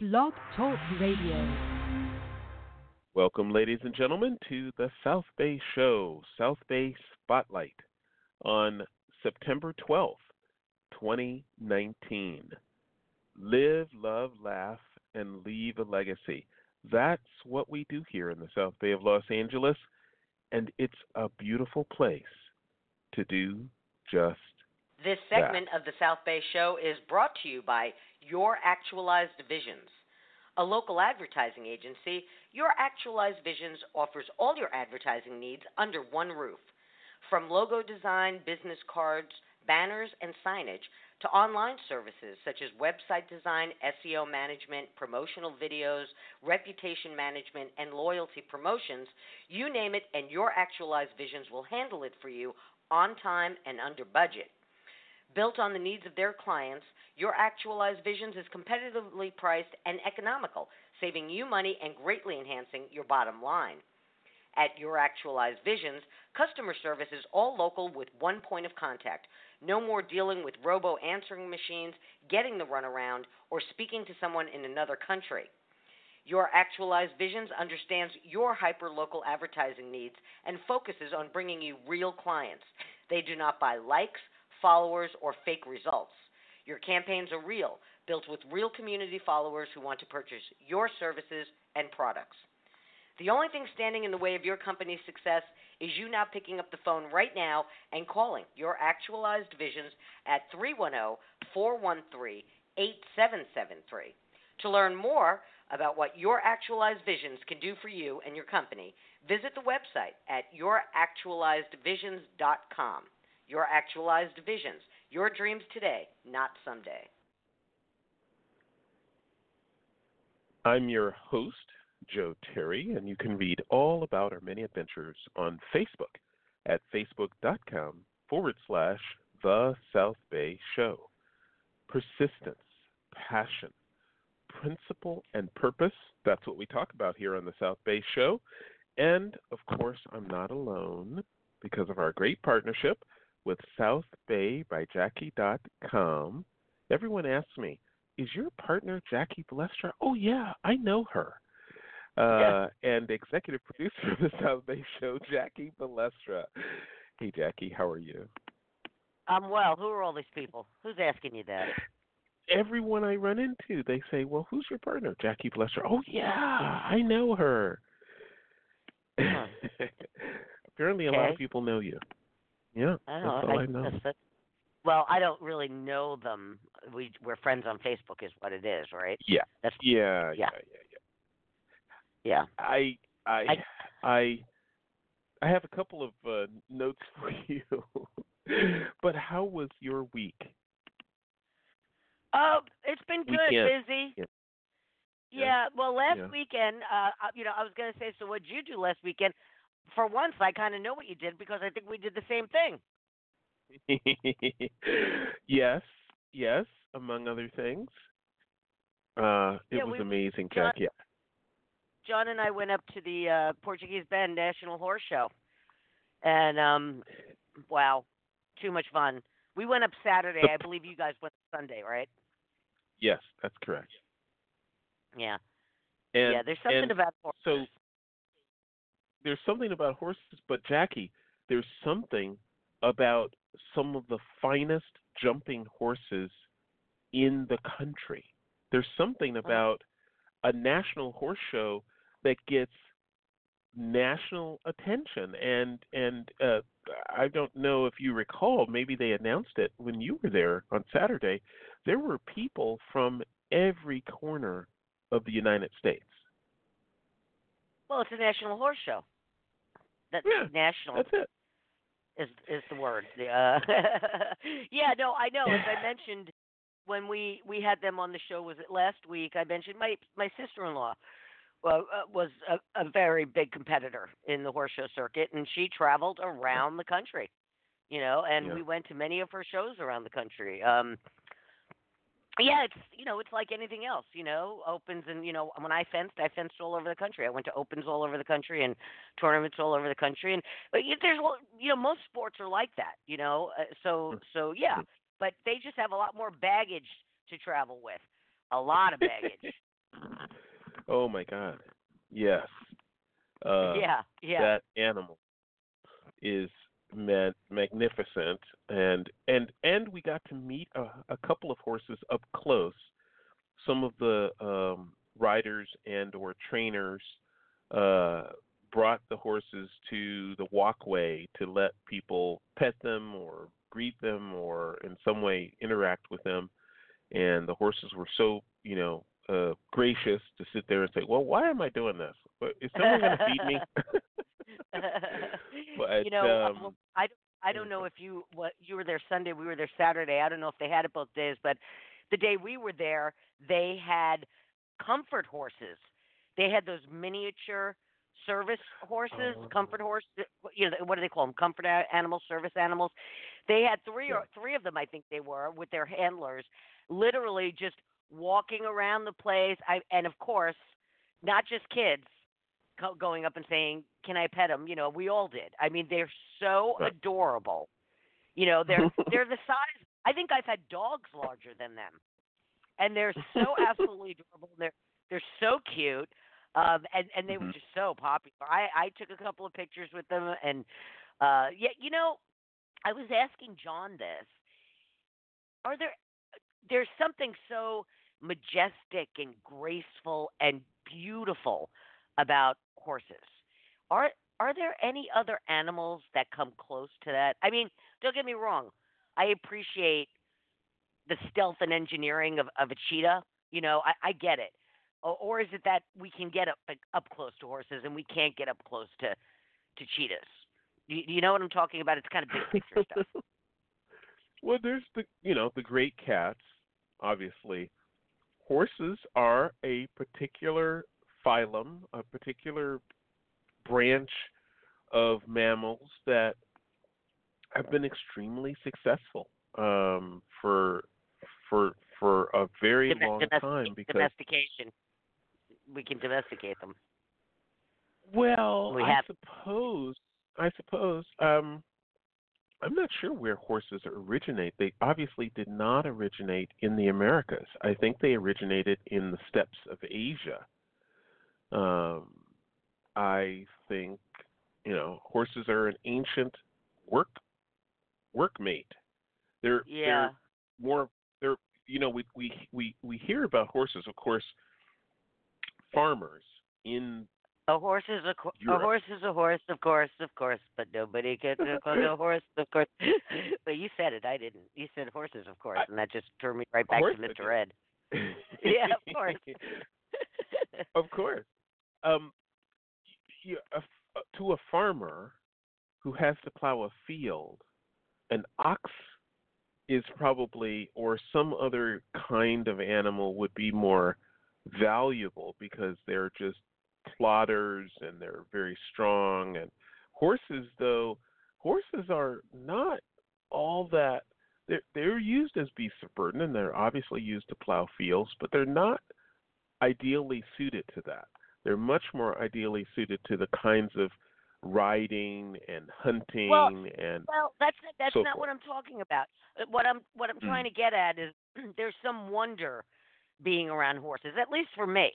Blog Talk Radio. Welcome, ladies and gentlemen, to the South Bay Show, South Bay Spotlight, on September 12th, 2019. Live, love, laugh, and leave a legacy. That's what we do here in the South Bay of Los Angeles, and it's a beautiful place to do just This that. segment of the South Bay Show is brought to you by Your Actualized Visions. A local advertising agency, Your Actualized Visions offers all your advertising needs under one roof. From logo design, business cards, banners, and signage to online services such as website design, SEO management, promotional videos, reputation management, and loyalty promotions, you name it, and Your Actualized Visions will handle it for you on time and under budget. Built on the needs of their clients, your Actualized Visions is competitively priced and economical, saving you money and greatly enhancing your bottom line. At Your Actualized Visions, customer service is all local with one point of contact. No more dealing with robo answering machines, getting the runaround, or speaking to someone in another country. Your Actualized Visions understands your hyper-local advertising needs and focuses on bringing you real clients. They do not buy likes, followers, or fake results. Your campaigns are real, built with real community followers who want to purchase your services and products. The only thing standing in the way of your company's success is you now picking up the phone right now and calling your Actualized Visions at 310 413 8773. To learn more about what your Actualized Visions can do for you and your company, visit the website at youractualizedvisions.com. Your Actualized Visions, your dreams today, not someday. I'm your host, Joe Terry, and you can read all about our many adventures on Facebook at facebook.com forward slash The South Bay Show. Persistence, passion, principle, and purpose that's what we talk about here on the South Bay Show. And of course, I'm not alone because of our great partnership with South Bay by Jackie.com. Everyone asks me, is your partner Jackie Balestra? Oh, yeah, I know her. Uh, and executive producer of the South Bay Show, Jackie Balestra. Hey, Jackie, how are you? I'm well, who are all these people? Who's asking you that? Everyone I run into, they say, "Well, who's your partner?" Jackie Balestra. Oh, yeah, I know her. Huh. Apparently, a lot of people know you. Yeah, I don't know. all I, I know. Well, I don't really know them. We we're friends on Facebook, is what it is, right? Yeah, That's yeah, yeah, Yeah. yeah, yeah. yeah. I, I, I, I have a couple of uh, notes for you. but how was your week? Oh, it's been good, Weekend. busy. Yeah. Yeah. Yeah. Well, last Yeah. weekend, uh, uh, you know, I was gonna say, so what'd you do last weekend? For once, I kind of know what you did because I think we did the same thing. yes, yes, among other things. Uh, it Yeah, was we- amazing, John- Jack. Yeah. John and I went up to the uh, Portuguese Bend National Horse Show, and um, wow, too much fun. We went up Saturday. I believe you guys went Sunday, right? Yes, that's correct. Yeah. And, yeah. There's something about horses. so there's something about horses, but Jackie, there's something about some of the finest jumping horses in the country. There's something about a national horse show that gets national attention. And and uh I don't know if you recall maybe they announced it when you were there on Saturday. There were people from every corner of the United States Well, it's a national horse show. That's Yeah, national that's it is is the word. Uh, yeah, no, I know. As I mentioned when we we had them on the show, was it last week? I mentioned my my sister-in-law well, uh, was a, a very big competitor in the horse show circuit, and she traveled around the country. You know, and Yeah. we went to many of her shows around the country. Um, yeah, it's you know, it's like anything else. You know, opens and you know, when I fenced, I fenced all over the country. I went to opens all over the country and tournaments all over the country. And but there's a- you know, most sports are like that. You know, uh, so so yeah, but they just have a lot more baggage to travel with, a lot of baggage. Oh my God. Yes. Uh, yeah, yeah. That animal is ma- magnificent, and and and we got to meet a, a couple of horses up close. Some of the um, riders and or trainers uh, brought the horses to the walkway to let people pet them or greet them or in some way interact with them. And the horses were so, you know, uh, gracious to sit there and say, "Well, why am I doing this? Is someone going to feed me?" but, you know, um, I I don't know if you what you were there Sunday, we were there Saturday. I don't know if they had it both days, but the day we were there, they had comfort horses. They had those miniature service horses, Oh. comfort horse. You know, what do they call them? Comfort animals, service animals. They had three or three of them, I think they were, with their handlers, literally just walking around the place. I and of course, not just kids co- going up and saying, "Can I pet them?" You know, we all did. I mean, they're so Right. adorable. You know, they're they're the size. I think I've had dogs larger than them, and they're so absolutely adorable. They're they're so cute, um, and and they were Mhm. just so popular. I I took a couple of pictures with them, and uh, yeah, you know, I was asking John this. Are there there's something so majestic and graceful and beautiful about horses. Are are there any other animals that come close to that? I mean, don't get me wrong. I appreciate the stealth and engineering of, of a cheetah. You know, I, I get it. Or, or is it that we can get up up close to horses and we can't get up close to to cheetahs? You, you know what I'm talking about? It's kind of big picture stuff. Well, there's the you know the great cats. Obviously, horses are a particular phylum, a particular branch of mammals that have been extremely successful um, for for for a very Dome- long time because domestication. We can domesticate them. well We I suppose I suppose um, I'm not sure where horses originate. They obviously did not originate in the Americas. I think they originated in the steppes of Asia. Um, I think you know horses are an ancient work workmate. They're Yeah. they're more they're you know we we we we hear about horses of course farmers in A horse is a co- a horse is a horse, of course, of course, but nobody can call a horse, of course. but you said it, I didn't. You said horses, of course, I- and that just threw me right back to Mr. Ed. Yeah, of course. of course. Um, a, to a farmer who has to plow a field, an ox is probably, or some other kind of animal would be more valuable because they're just plodders and they're very strong. And horses, though, horses are not all that. They're, they're used as beasts of burden and they're obviously used to plow fields, but they're not ideally suited to that. They're much more ideally suited to the kinds of riding and hunting Well, and well, that's that's so not what. I'm talking about. Uh, What I'm what I'm Mm. trying to get at is there's some wonder being around horses, at least for me.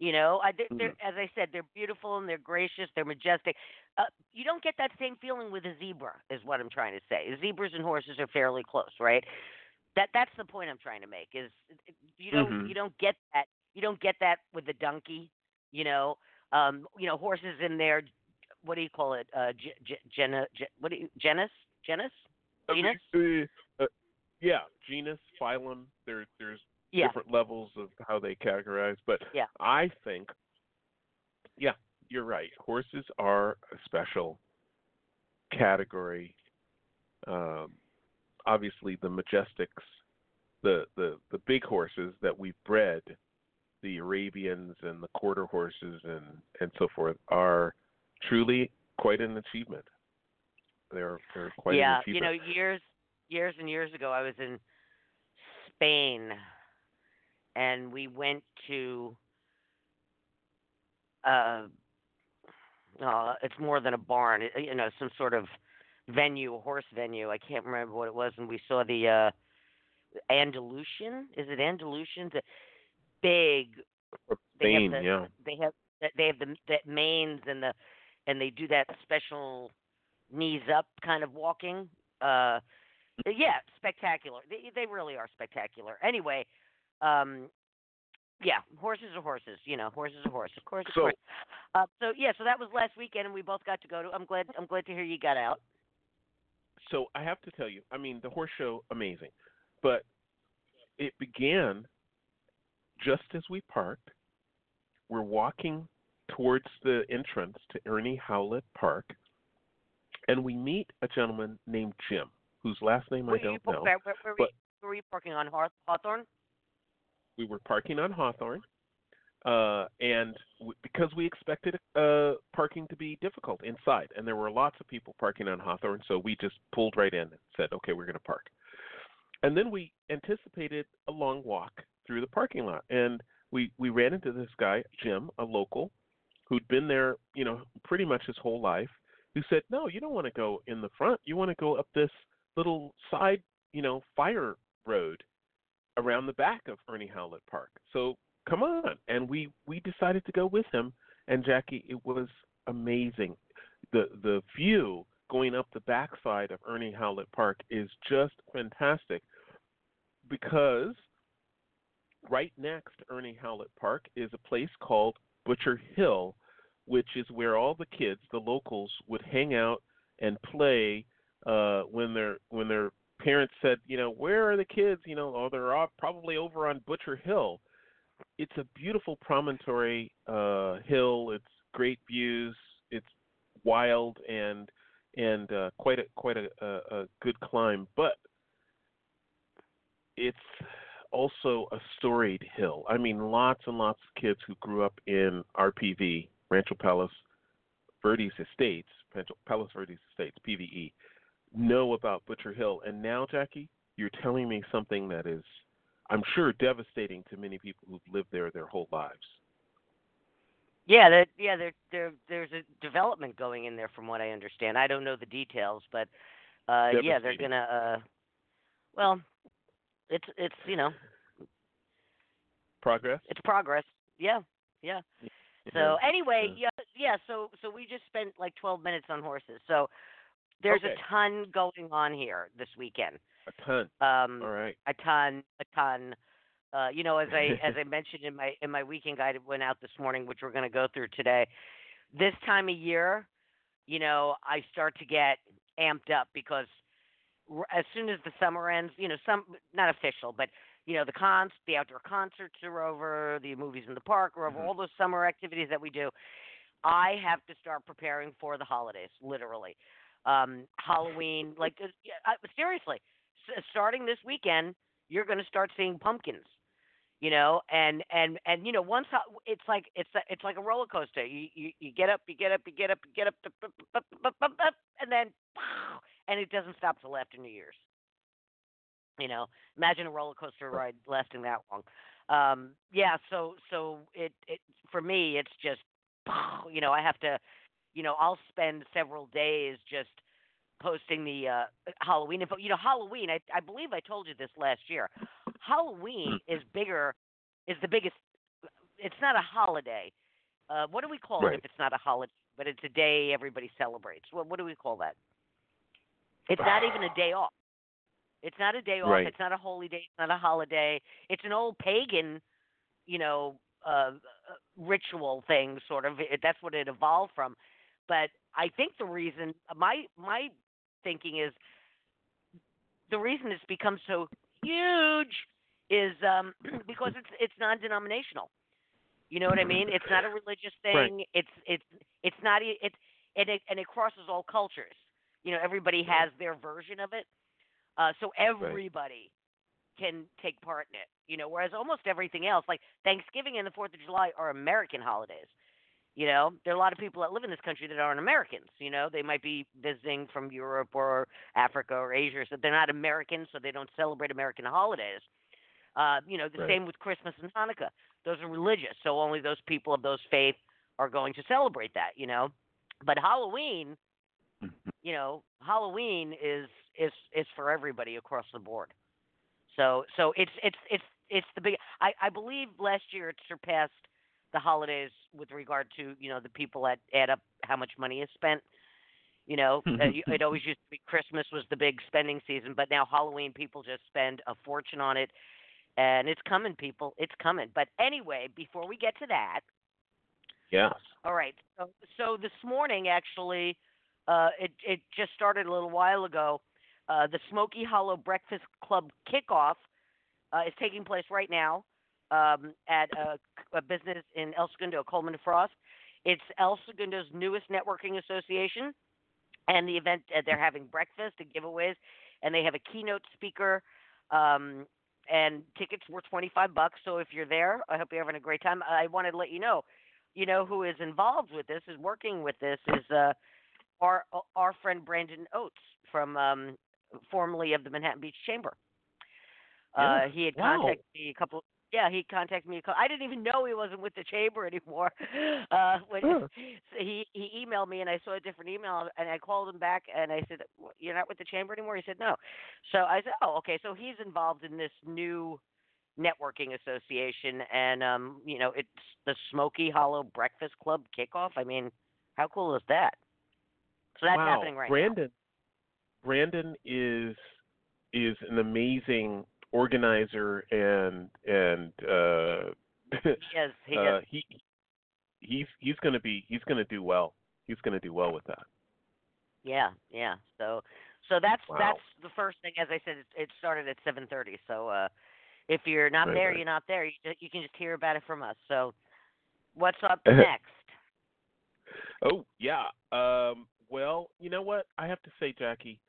You know, I, they're, they're, Mm. as I said, they're beautiful and they're gracious, they're majestic. Uh, you don't get that same feeling with a zebra, is what I'm trying to say. Zebras and horses are fairly close, right? That that's the point I'm trying to make. Is you don't Mhm. you don't get that you don't get that with the donkey. You know, um, you know, horses in their what do you call it? Uh, ge- gena, ge- what do you genus? Genus? Uh, Genus? uh, uh, yeah, genus, phylum. There, there's Yeah. different levels of how they categorize, but Yeah. I think, yeah, you're right. Horses are a special category. Um, obviously, the majestics, the, the the big horses that we've bred, the Arabians and the quarter horses and and so forth, are truly quite an achievement. They're they're quite yeah, an you know, years years and years ago, I was in Spain, and we went to. Uh, uh, it's more than a barn. It, you know, some sort of venue, horse venue. I can't remember what it was, and we saw the uh, Andalusian. Is it Andalusian? The big A they have the, yeah. they have they have the the manes and the and they do that special knees up kind of walking. Uh, yeah, spectacular. They they really are spectacular. Anyway, um, yeah, horses are horses. You know, horses are horses. Of course, of So- course. Uh, so yeah, so that was last weekend, and we both got to go to. I'm glad. I'm glad to hear you got out. So I have to tell you, I mean, the horse show, amazing, but it began just as we parked. We're walking towards the entrance to Ernie Howlett Park, and we meet a gentleman named Jim, whose last name I don't know. where, where, where, were but- you, were you parking on Hawthorne? we were parking on Hawthorne, uh, and w- because we expected uh, parking to be difficult inside, and there were lots of people parking on Hawthorne, so we just pulled right in and said, "Okay, we're going to park." And then we anticipated a long walk through the parking lot, and we we ran into this guy Jim, a local, who'd been there, you know, pretty much his whole life, who said, "No, you don't want to go in the front. You want to go up this little side, you know, fire road." around the back of Ernie Howlett Park. So come on, and we we decided to go with him. And Jackie, it was amazing. The the view going up the backside of Ernie Howlett Park is just fantastic because right next to Ernie Howlett Park is a place called Butcher Hill, which is where all the kids, the locals, would hang out and play uh, when their when their parents said, you know, where are the kids? You know, oh, they're all probably over on Butcher Hill. It's a beautiful promontory uh, hill. It's great views. It's wild and and uh, quite a quite a, a, a good climb, but it's also a storied hill. I mean, lots and lots of kids who grew up in RPV, Rancho Palos Verdes Estates, Rancho Palos Verdes Estates, PVE, know about Butcher Hill. And now, Jackie, you're telling me something that is, I'm sure, devastating to many people who've lived there their whole lives. Yeah, that yeah, there there there's a development going in there from what I understand. I don't know the details, but uh yeah, they're gonna uh well it's it's you know, Progress? it's progress. Yeah. Yeah. Yeah. So anyway, yeah. yeah, yeah, so so we just spent like 12 minutes on horses. So there's Okay. a ton going on here this weekend. A ton. Um All right. a ton, a ton. Uh, you know, as I as I mentioned in my in my weekend guide that went out this morning, which we're going to go through today. This time of year, you know, I start to get amped up because as soon as the summer ends, you know, some not official, but you know, the cons, the outdoor concerts are over, the movies in the park are over, Mhm. all those summer activities that we do. I have to start preparing for the holidays, literally. Um, Halloween, like uh, seriously, s- starting this weekend, you're going to start seeing pumpkins you know and and and you know once ho- it's like it's a, it's like a roller coaster you you, you get up you get up you get up you get up, and then and it doesn't stop till after new year's. You know imagine a roller coaster ride lasting that long. Um yeah so so it it for me it's just you know i have to you know i'll spend several days just posting the uh halloween info you know halloween i i believe i told you this last year halloween is bigger is the biggest it's not a holiday uh what do we call it if it's not a holiday but it's a day everybody celebrates? What what do we call that it's not even a day off. It's not a day off. Right. it's not a holy day. It's not a holiday. It's an old pagan you know uh uh, ritual thing sort of. It, that's what it evolved from. But i think the reason my my thinking is the reason it's become so huge is um because it's it's non-denominational. You know what i mean? It's not a religious Right. thing. It's it's it's not it's and it and it crosses all cultures you know everybody has their version of it uh so everybody can take part in it you know whereas almost everything else like thanksgiving and the fourth of july are american holidays you know? There are a lot of people that live in this country that aren't americans you know? They might be visiting from europe or africa or asia so they're not americans so they don't celebrate american holidays uh you know the Right. same with christmas and hanukkah. Those are religious so only those people of those faith are going to celebrate that you know? But halloween. You know halloween is is is for everybody across the board so so it's it's it's it's the big i i believe last year it surpassed the holidays with regard to you know the people that add up how much money is spent. You know, uh, it always used to be Christmas was the big spending season, but now Halloween people just spend a fortune on it, and it's coming, people. It's coming. But anyway, before we get to that, yes. All right. So, so this morning, actually, uh, it it just started a little while ago. Uh, the Smoky Hollow Breakfast Club kickoff uh, is taking place right now um, at a, a, business in El Segundo, Coleman Frost. It's El Segundo's newest networking association, and the event uh, they're having breakfast and giveaways, and they have a keynote speaker. Um, and tickets were 25 bucks. So if you're there, I hope you're having a great time. I wanted to let you know, you know, who is involved with this, is working with this, is uh, our our friend Brandon Oates from um, formerly of the Manhattan Beach Chamber. Uh, he had wow. contacted me a couple. Yeah, he contacted me. A couple, I didn't even know he wasn't with the chamber anymore. Uh, when he he emailed me and I saw a different email and I called him back and I said, "You're not with the chamber anymore." He said, "No." So I said, "Oh, okay." So he's involved in this new networking association, and um, you know, it's the Smoky Hollow Breakfast Club kickoff. I mean, how cool is that? So that's wow. happening right now. Brandon, Brandon is is an amazing organizer and and uh, He is. He uh, is. he he's he's going to be he's going to do well. He's going to do well with that. Yeah, yeah. So, so that's Wow. that's the first thing. As I said, it, it started at 7:30. So, uh, if you're not Right, there, right. you're not there. You ju- you can just hear about it from us. So, what's up next? Oh yeah. Um, well, you know what? I have to say, Jackie,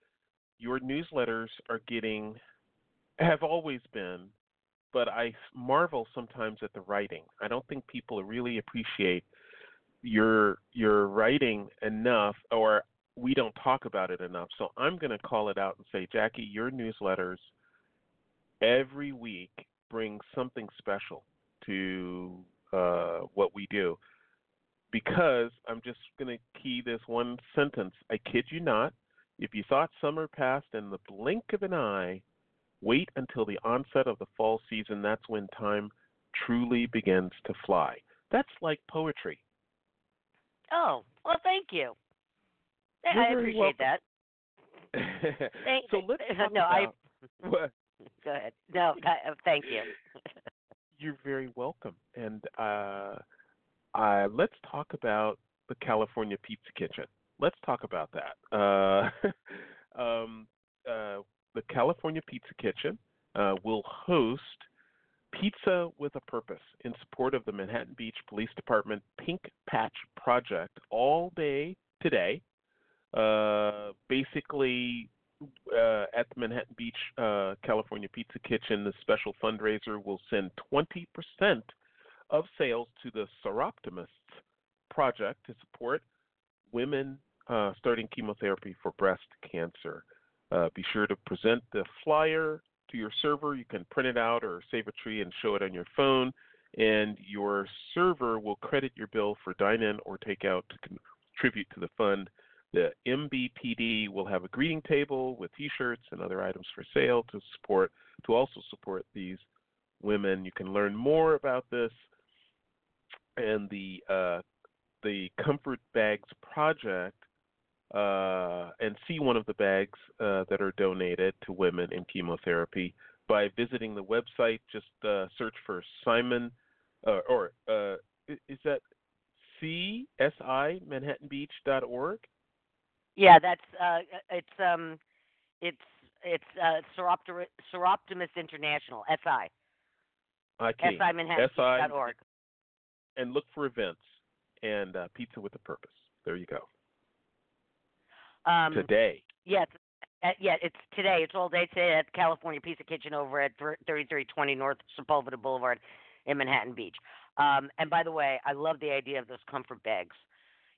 your newsletters are getting have always been, but I marvel sometimes at the writing. I don't think people really appreciate your your writing enough, or we don't talk about it enough. So I'm going to call it out and say, Jackie, your newsletters every week bring something special to uh, what we do because I'm just going to key this one sentence. I kid you not. If you thought summer passed in the blink of an eye, wait until the onset of the fall season. That's when time truly begins to fly. That's like poetry. Oh, well, thank you. I- You're I appreciate welcome. that. Thank- so let's talk no, I- about. What? Go ahead. No, uh, thank you. You're very welcome. And uh, uh, let's talk about the California Pizza Kitchen. Let's talk about that. Uh, um, uh, the California Pizza Kitchen uh, will host Pizza with a Purpose in support of the Manhattan Beach Police Department Pink Patch Project all day today. Uh, basically, uh, at the Manhattan Beach uh, California Pizza Kitchen, the special fundraiser will send 20% of sales to the Soroptimists Project to support women uh, starting chemotherapy for breast cancer. Uh, be sure to present the flyer to your server. You can print it out or save a tree and show it on your phone, and your server will credit your bill for dine-in or takeout to contribute to the fund. The MBPD will have a greeting table with T-shirts and other items for sale to support to also support these women. You can learn more about this and the uh, the Comfort Bags Project uh, and see one of the bags uh, that are donated to women in chemotherapy by visiting the website. Just uh, search for Simon, uh, or uh, is that CSI ManhattanBeach.org? Yeah, that's uh, it's um, it's it's uh, Soroptimist International, SI, Okay. SI Manhattan org. And look for events and uh, Pizza with a Purpose. There you go. Um, Today. Yeah, it's, uh, yeah, it's today. It's all day today at California Pizza Kitchen over at 3320 North Sepulveda Boulevard in Manhattan Beach. Um, and by the way, I love the idea of those comfort bags.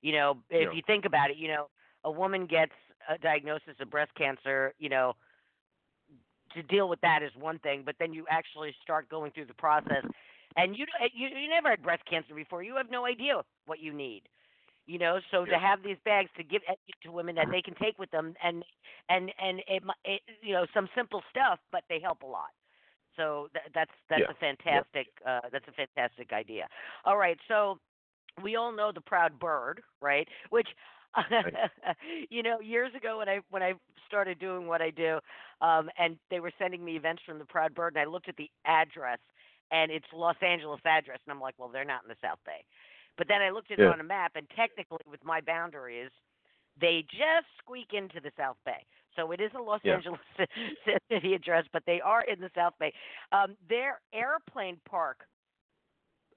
You know, if Yeah. you think about it, you know, a woman gets a diagnosis of breast cancer, you know, to deal with that is one thing, but then you actually start going through the process, and you you you never had breast cancer before. You have no idea what you need, you know. So Yeah. to have these bags to give to women that they can take with them, and and and it, it you know some simple stuff, but they help a lot. So th- that's that's Yeah, a fantastic uh, that's a fantastic idea. All right, so we all know the proud bird, right? Which you know, years ago when I when I started doing what I do, um, and they were sending me events from the Proud Bird, and I looked at the address, and it's Los Angeles address, and I'm like, well, they're not in the South Bay. But then I looked at it on a map, and technically, with my boundaries, they just squeak into the South Bay. So it is a Los Yeah. Angeles city address, but they are in the South Bay. Um, their airplane park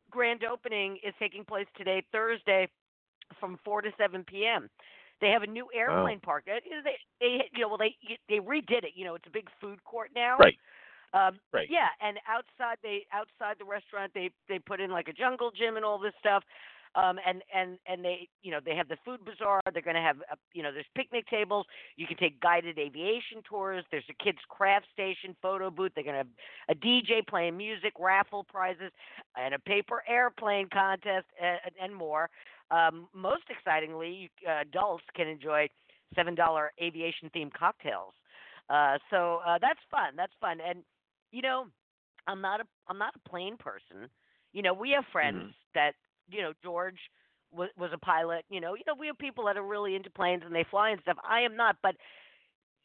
grand opening is taking place today, Thursday, from 4 to 7 p.m. They have a new airplane park. Uh, They, they, you know, well, they they redid it. You know, it's a big food court now. Right. Um, Right. Yeah, and outside they outside the restaurant they they put in like a jungle gym and all this stuff. Um, and and and they you know they have the food bazaar. They're going to have uh you know there's picnic tables. You can take guided aviation tours. There's a kids craft station, photo booth. They're going to have a DJ playing music, raffle prizes, and a paper airplane contest, and, and more. Um, most excitingly, you, uh, adults can enjoy seven dollar aviation themed cocktails. Uh, so uh, that's fun. That's fun. And you know, I'm not a I'm not a plane person. You know, we have friends Mhm. that you know George was was a pilot. You know, you know we have people that are really into planes and they fly and stuff. I am not, but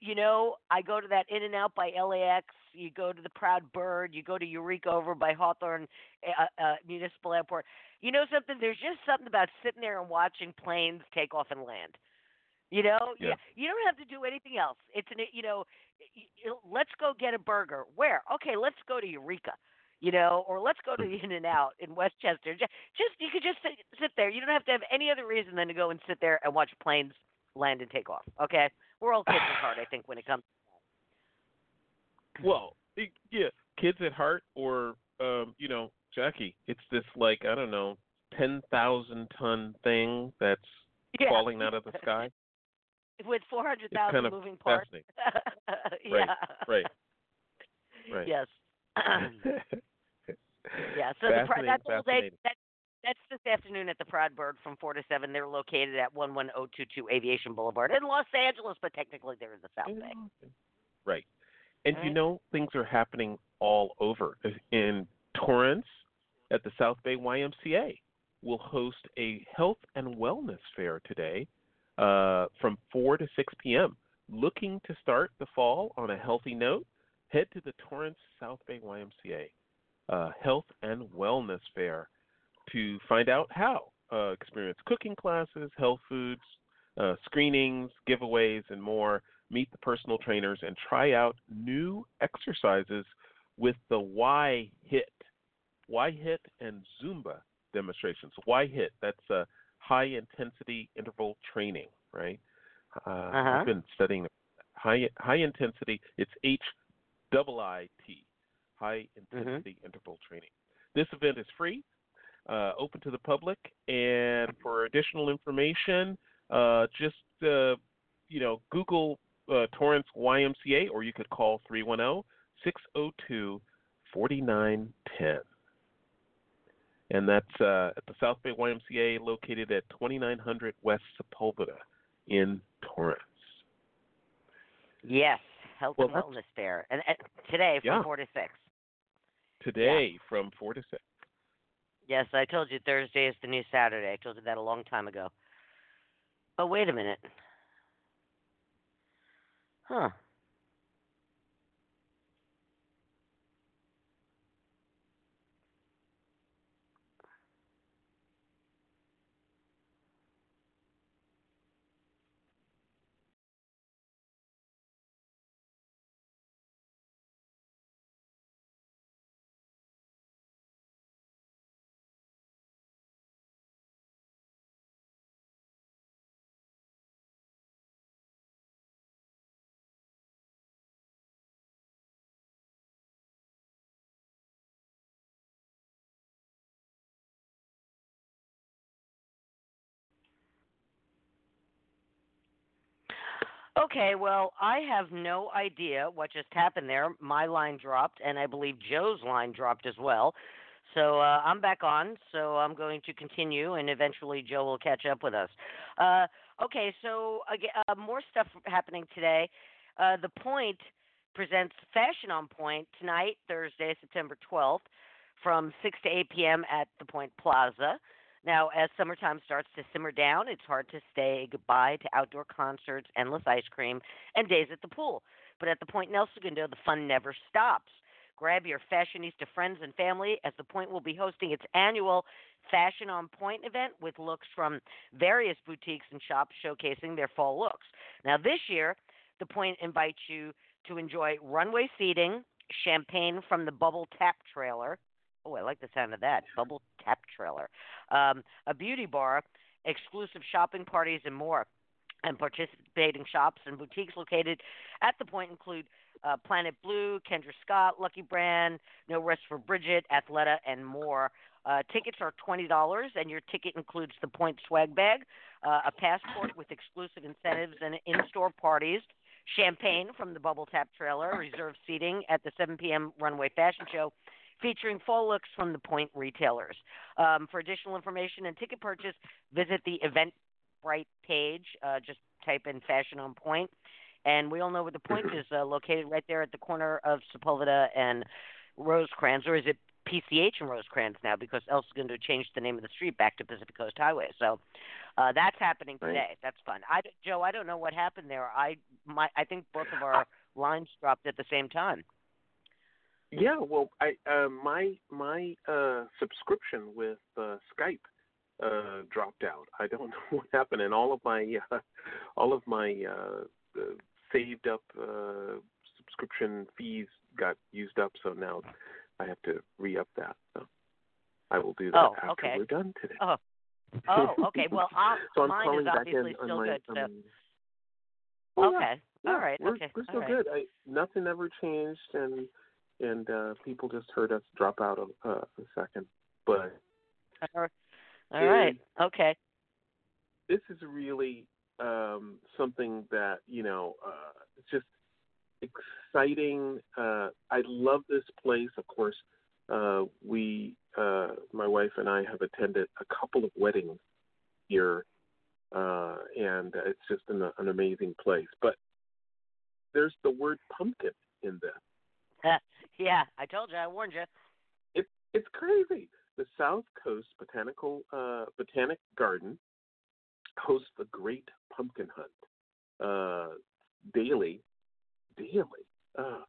you know, I go to that In and Out by LAX. You go to the Proud Bird. You go to Eureka over by Hawthorne uh, uh, Municipal Airport. You know something? There's just something about sitting there and watching planes take off and land. You know, Yeah. you don't have to do anything else. It's an, you know, let's go get a burger. Where? Okay, let's go to Eureka. You know, or let's go to the In and Out in Westchester. Ju- Just you could just sit, sit there. You don't have to have any other reason than to go and sit there and watch planes land and take off. Okay, we're all kids at heart, I think, when it comes. Well, it- yeah, kids at heart, or um, you know, Jackie. It's this like I don't know, ten thousand ton thing that's Yeah. falling out of the sky. With 400,000 kind of moving parts. yeah. Right. Right. Yes. yeah. So the that's all day. fascinating. That, that's this afternoon at the Proud Bird from four to seven. They're located at one one zero two two Aviation Boulevard in Los Angeles, but technically they're in the South Bay. Right. And you know, things are happening all over. In Torrance, at the South Bay YMCA, will host a health and wellness fair today uh, from 4 to 6 p.m. Looking to start the fall on a healthy note? Head to the Torrance South Bay YMCA uh, Health and Wellness Fair to find out how. Uh, experience cooking classes, health foods, uh, screenings, giveaways, and more. Meet the personal trainers and try out new exercises with the Y Hit, Y Hit and Zumba demonstrations. Y Hit, that's uh, high intensity interval training, right? Uh, Uh-huh. I've been studying high high intensity. It's H double I T, high intensity interval training. This event is free, uh, open to the public, and for additional information, uh, just uh, you know Google uh, Torrance YMCA, or you could call 310-602-4910. And that's uh, at the South Bay YMCA, located at 2900 West Sepulveda in Torrance. Yes, Health Well, and Wellness Fair, and, and today from Yeah. four to six. Today from 4 to 6. Yes, I told you Thursday is the new Saturday. I told you that a long time ago. Oh, wait a minute. Huh. Okay, well, I have no idea what just happened there. My line dropped, and I believe Joe's line dropped as well. So uh, I'm back on. So I'm going to continue, and eventually Joe will catch up with us. Uh, okay, so aga uh, more stuff happening today. Uh, the Point presents Fashion on Point tonight, Thursday, September 12th, from 6 to 8 p.m. at the Point Plaza. Now, as summertime starts to simmer down, it's hard to say goodbye to outdoor concerts, endless ice cream, and days at the pool. But at the Point in El Segundo, the fun never stops. Grab your fashionista friends and family as the Point will be hosting its annual Fashion on Point event with looks from various boutiques and shops showcasing their fall looks. Now, this year, the Point invites you to enjoy runway seating, champagne from the Bubble Tap trailer. Oh, I like the sound of that. Bubble Tap trailer. Um, a beauty bar, exclusive shopping parties, and more. And participating shops and boutiques located at the point include uh, Planet Blue, Kendra Scott, Lucky Brand, No Rest for Bridget, Athleta, and more. Uh, tickets are twenty dollars, and your ticket includes the point swag bag, uh, a passport with exclusive incentives and in-store parties, champagne from the Bubble Tap trailer, reserved seating at the 7 p.m. runway fashion show, featuring fall looks from the Point retailers. Um, for additional information and ticket purchase, visit the Eventbrite page. Uh, just type in Fashion on Point. And we all know where the Point is uh, located right there at the corner of Sepulveda and Rosecrans, or is it PCH and Rosecrans now because El Segundo changed the name of the street back to Pacific Coast Highway. So uh, that's happening today. Right. That's fun. I, Joe, I don't know what happened there. I my I think both of our lines dropped at the same time. Yeah, well, I uh, my my uh, subscription with uh, Skype uh, dropped out. I don't know what happened, and all of my uh, all of my uh, uh, saved up uh, subscription fees got used up. So now I have to re up that. So I will do that Oh, after okay. we're done today. Oh, oh, okay. Well, so I'm mine calling is back obviously still my, good. So um, oh, okay, Yeah, all right, we're, okay, we're still right. good. I nothing ever changed, and and uh, people just heard us drop out a, uh, a second. But All right. Okay. this is really um, something that you know uh, it's just exciting. Uh, I love this place. Of course, uh, we, uh, my wife and I, have attended a couple of weddings here, uh, and it's just an, an amazing place. But there's the word pumpkin in this. Yeah, I told you. I warned you. It, it's crazy. The South Coast Botanical uh, Botanic Garden hosts the Great Pumpkin Hunt uh, daily, daily, uh,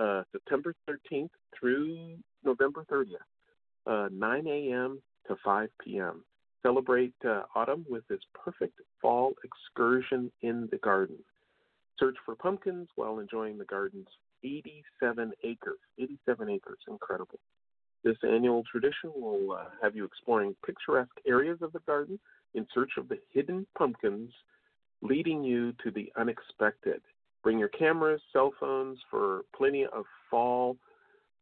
uh, September 13th through November 30th, uh, 9 a.m. to 5 p.m. Celebrate uh, autumn with this perfect fall excursion in the garden. Search for pumpkins while enjoying the garden's 87 acres. 87 acres, incredible. This annual tradition will uh, have you exploring picturesque areas of the garden in search of the hidden pumpkins, leading you to the unexpected. Bring your cameras, cell phones for plenty of fall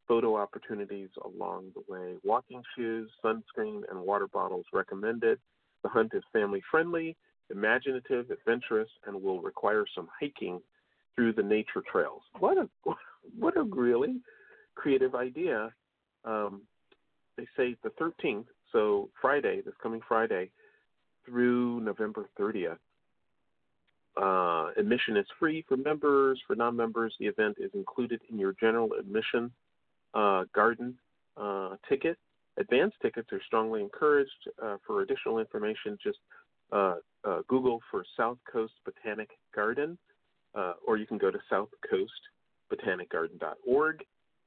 photo opportunities along the way. Walking shoes, sunscreen, and water bottles recommended. The hunt is family friendly, imaginative, adventurous, and will require some hiking through the nature trails. What a what a really creative idea. Um, they say the 13th, so Friday, this coming Friday, through November 30th. Uh, admission is free for members. For non-members, the event is included in your general admission uh, garden uh, ticket. Advance tickets are strongly encouraged. Uh, for additional information, just uh, uh, Google for South Coast Botanic Garden, uh, or you can go to southcoastbotanicgarden.org.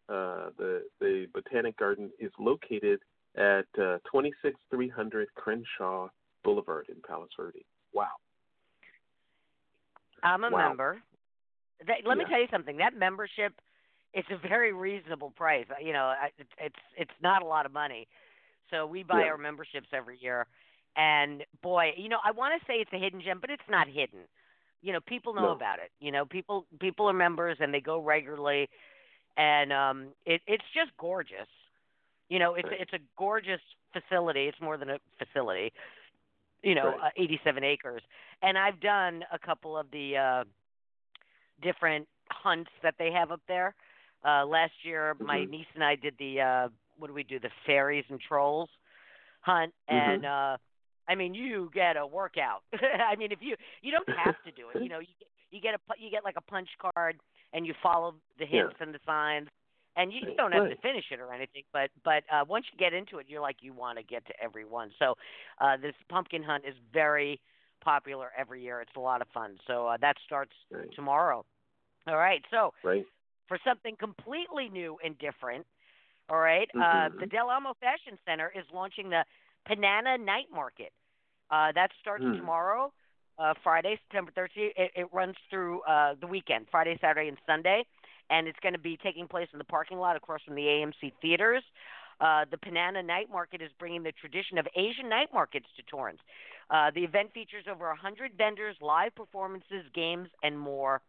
Uh, the the Botanic Garden is located at uh, 26300 Crenshaw Boulevard in Palos Verde. Wow. I'm a Wow. member. That, let me tell you something. That membership, it's a very reasonable price. You know, it's it's not a lot of money. So we buy Yeah. our memberships every year, and boy, you know, I want to say it's a hidden gem, but it's not hidden. You know, people know No. about it. You know, people people are members and they go regularly, and um, it it's just gorgeous. You know, it's Right. it's a gorgeous facility. It's more than a facility. You know, Right. uh, 87 acres, and I've done a couple of the uh, different hunts that they have up there. Uh, last year, my Mhm. niece and I did the uh, what do we do? The fairies and trolls hunt, and uh, I mean, you get a workout. I mean, if you you don't have to do it, you know, you get, you get a you get like a punch card. and you follow the hints Yeah. and the signs. And you, you don't have to finish it or anything, but but uh, once you get into it, you're like you want to get to every one. So uh, this pumpkin hunt is very popular every year. It's a lot of fun. So uh, that starts Right. tomorrow. All right. So Right. for something completely new and different. All right, uh, Mhm. the Del Amo Fashion Center is launching the Panana Night Market. Uh, that starts Hmm. tomorrow, uh, Friday, September 13th. It, it runs through uh, the weekend, Friday, Saturday, and Sunday, and it's going to be taking place in the parking lot across from the AMC theaters. Uh, the Panana Night Market is bringing the tradition of Asian night markets to Torrance. Uh, the event features over 100 vendors, live performances, games, and more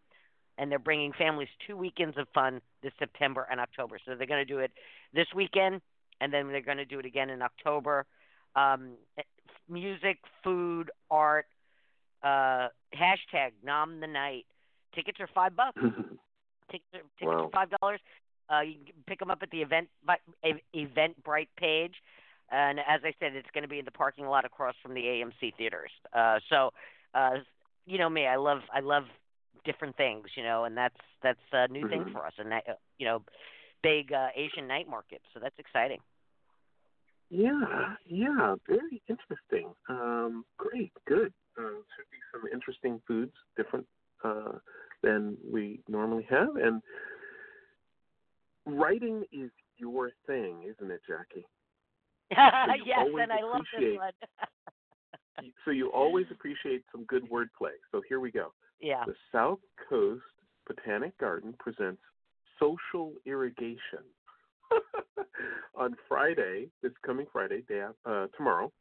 and they're bringing families two weekends of fun this September and October. So they're going to do it this weekend, and then they're going to do it again in October. Um, music, food, art, uh, hashtag Nom the Night. Tickets are five bucks. Tickets are, tickets Wow. are five dollars. Uh, you can pick them up at the event Eventbrite page, and as I said, it's going to be in the parking lot across from the AMC theaters. Uh, so, uh, you know me, I love I love different things, you know, and that's that's a new thing Mhm. for us, and uh, you know, big uh, Asian night market. So that's exciting. Yeah, yeah, very interesting. Um, great, good. Uh, should be some interesting foods, different uh, than we normally have. And writing is your thing, isn't it, Jackie? you yes, and I love this one. So you always appreciate some good wordplay. So here we go. yeah. The South Coast Botanic Garden presents social irrigation on Friday, this coming Friday, day uh, tomorrow,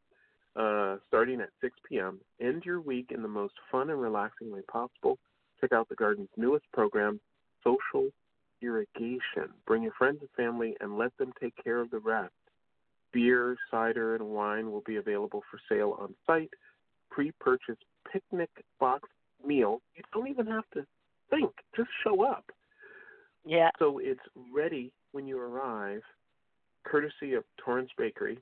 uh, starting at 6 p.m. End your week in the most fun and relaxing way possible. Check out the garden's newest program, Social Irrigation. Bring your friends and family and let them take care of the rest. Beer, cider, and wine will be available for sale on site. Pre-purchase picnic box meal. You don't even have to think; just show up. Yeah. So it's ready when you arrive, courtesy of Torrance Bakery.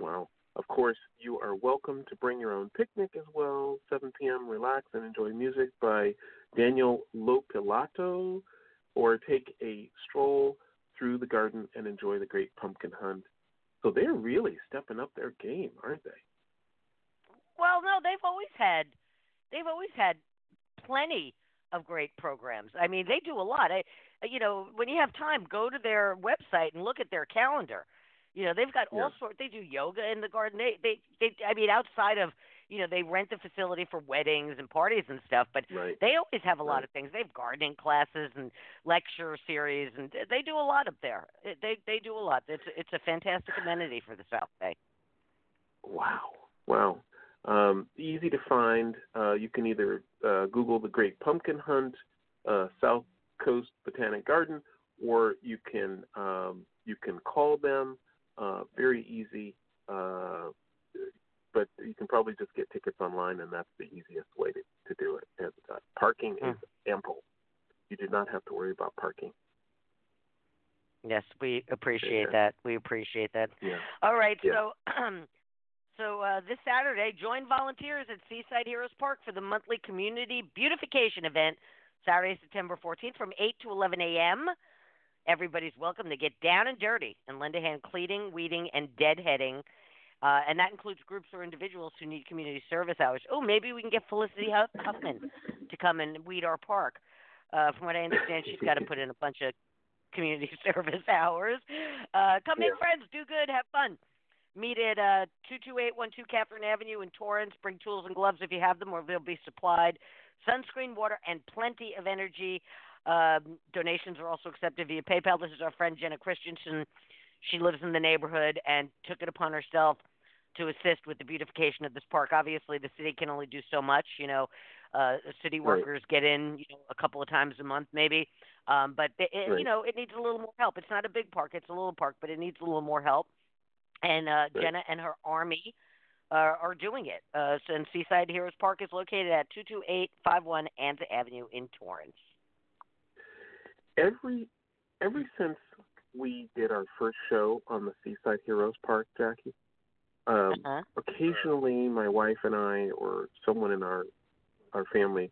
Wow. Of course, you are welcome to bring your own picnic as well. 7 p.m. Relax and enjoy music by Daniel Lopilato, or take a stroll through the garden and enjoy the great pumpkin hunt. So they're really stepping up their game, aren't they? Well, no, they've always had they've always had plenty of great programs. I mean, they do a lot. I you know, when you have time, go to their website and look at their calendar. You know, they've got all Yeah. sorts. They do yoga in the garden. They, they, they. I mean, outside of, you know, they rent the facility for weddings and parties and stuff. But Right. they always have a lot Right. of things. They have gardening classes and lecture series, and they do a lot up there. They, they do a lot. It's, it's a fantastic amenity for the South Bay. Wow. Wow. Um, easy to find. Uh, you can either uh, Google the Great Pumpkin Hunt, uh, South Coast Botanic Garden, or you can um, you can call them. Uh, very easy. Uh, but you can probably just get tickets online, and that's the easiest way to, to do it. And uh, parking is ample. You do not have to worry about parking. Yes, we appreciate Yeah. that. We appreciate that. Yeah. All right, Yeah. so so uh, this Saturday, join volunteers at Seaside Heroes Park for the monthly community beautification event, Saturday, September 14th, from 8 to 11 a.m. Everybody's welcome to get down and dirty and lend a hand cleaning, weeding, and deadheading. Uh, and that includes groups or individuals who need community service hours. Oh, maybe we can get Felicity Huffman to come and weed our park. Uh, from what I understand, she's got to put in a bunch of community service hours. Uh, come make Yeah. friends, do good, have fun. Meet at uh, 22812 Catherine Avenue in Torrance. Bring tools and gloves if you have them, or they'll be supplied. Sunscreen, water, and plenty of energy. Um, donations are also accepted via PayPal. This is our friend Jenna Christensen. She lives in the neighborhood and took it upon herself to assist with the beautification of this park. Obviously, the city can only do so much. You know, uh, city Right. workers get in, you know, a couple of times a month maybe, um, but it, it, Right. you know, it needs a little more help. It's not a big park; it's a little park, but it needs a little more help. And uh, Right. Jenna and her army uh, are doing it. Uh, so, and Seaside Heroes Park is located at 22851 Anza Avenue in Torrance. every ever since we did our first show on the Seaside Heroes Park, Jackie, um, Uh-huh. occasionally my wife and I or someone in our our family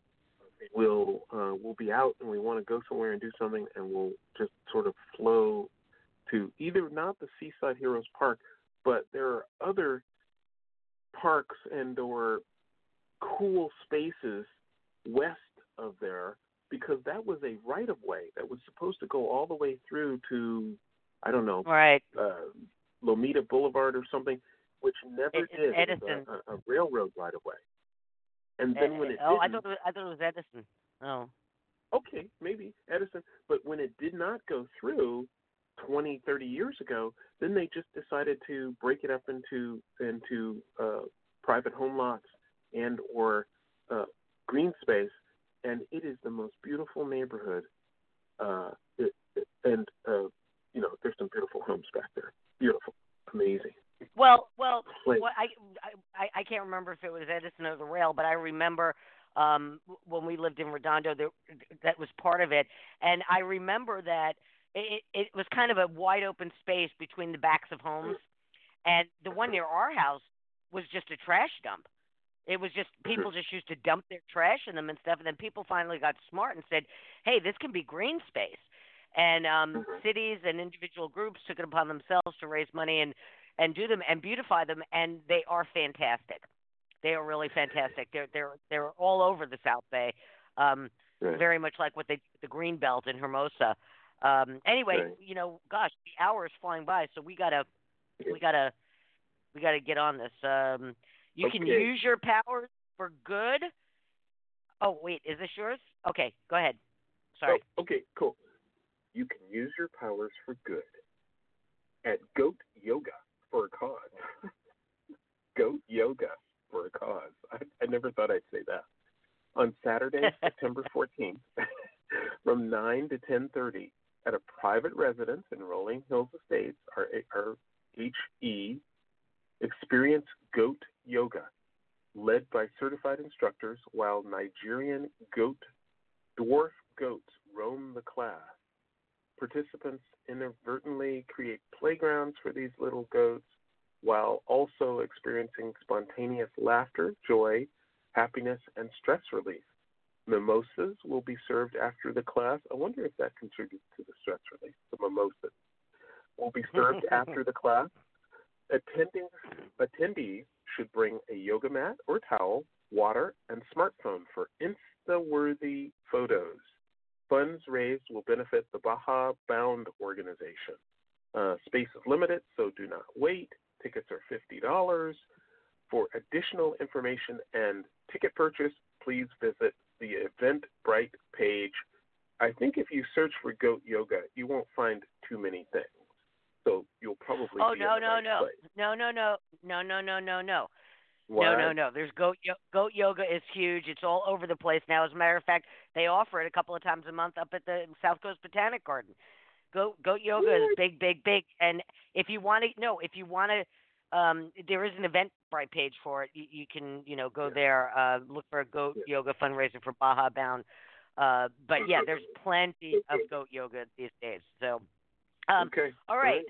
we'll uh, we'll be out and we want to go somewhere and do something, and we'll just sort of flow to either not the Seaside Heroes Park, but there are other parks and or cool spaces west of there because that was a right of way that was supposed to go all the way through to I don't know right uh, Lomita Boulevard or something, which never It- did. Edison. a, a, a railroad right of way. And then when it oh, I thought it was, I thought it was Edison. Oh, okay, maybe Edison, but when it did not go through 20, 30 years ago, then they just decided to break it up into into uh, private home lots and or uh, green space, and it is the most beautiful neighborhood. Uh, it, it, and uh, you know, there's some beautiful homes back there. Beautiful, amazing. well, well, I, I I can't remember if it was Edison or the rail, but I remember um when we lived in Redondo, there, that was part of it, and I remember that it, it was kind of a wide open space between the backs of homes, and the one near our house was just a trash dump. It was just people just used to dump their trash in them and stuff, and then people finally got smart and said, "Hey, this can be green space." And um cities and individual groups took it upon themselves to raise money and and do them and beautify them and they are fantastic. They are really fantastic. They're they're they're all over the South Bay. Um Right. very much like what they the green belt in Hermosa. Um anyway, Right. you know, gosh, the hour is flying by, so we gotta we gotta we gotta get on this. Um you can use your powers for good. Oh wait, is this yours? Okay, go ahead. Sorry. Oh, okay, cool. You can use your powers for good at Goat Yoga for a cause. Goat Yoga for a cause. I, I never thought I'd say that. On Saturday, September 14th, from 9 to 10:30, at a private residence in Rolling Hills Estates, our, HE, experience Goat Yoga, led by certified instructors, while Nigerian goat dwarf goats roam the class. Participants inadvertently create playgrounds for these little goats while also experiencing spontaneous laughter, joy, happiness, and stress relief. Mimosas will be served after the class. I wonder if that contributes to the stress relief. The mimosas will be served after the class. Attending attendees should bring a yoga mat or towel, water, and smartphone for Insta-worthy photos. Funds raised will benefit the Baja Bound organization. Uh, space is limited, so do not wait. Tickets are $50. For additional information and ticket purchase, please visit the Eventbrite page. I think if you search for goat yoga, you won't find too many things. So you'll probably Oh no, no, no. No, no, no. No, no, no, no, no. No, no, no. There's goat yo- goat yoga is huge. It's all over the place now. As a matter of fact, they offer it a couple of times a month up at the South Coast Botanic Garden. Goat goat yoga what? is big, big, big. And if you want to, no, if you want to um, there is an Eventbrite page for it. You, you can, you know, go Yeah. there, uh, look for a goat Yeah. yoga fundraiser for Baja Bound. Uh, but yeah, there's plenty of goat yoga these days. So, um, okay. all right.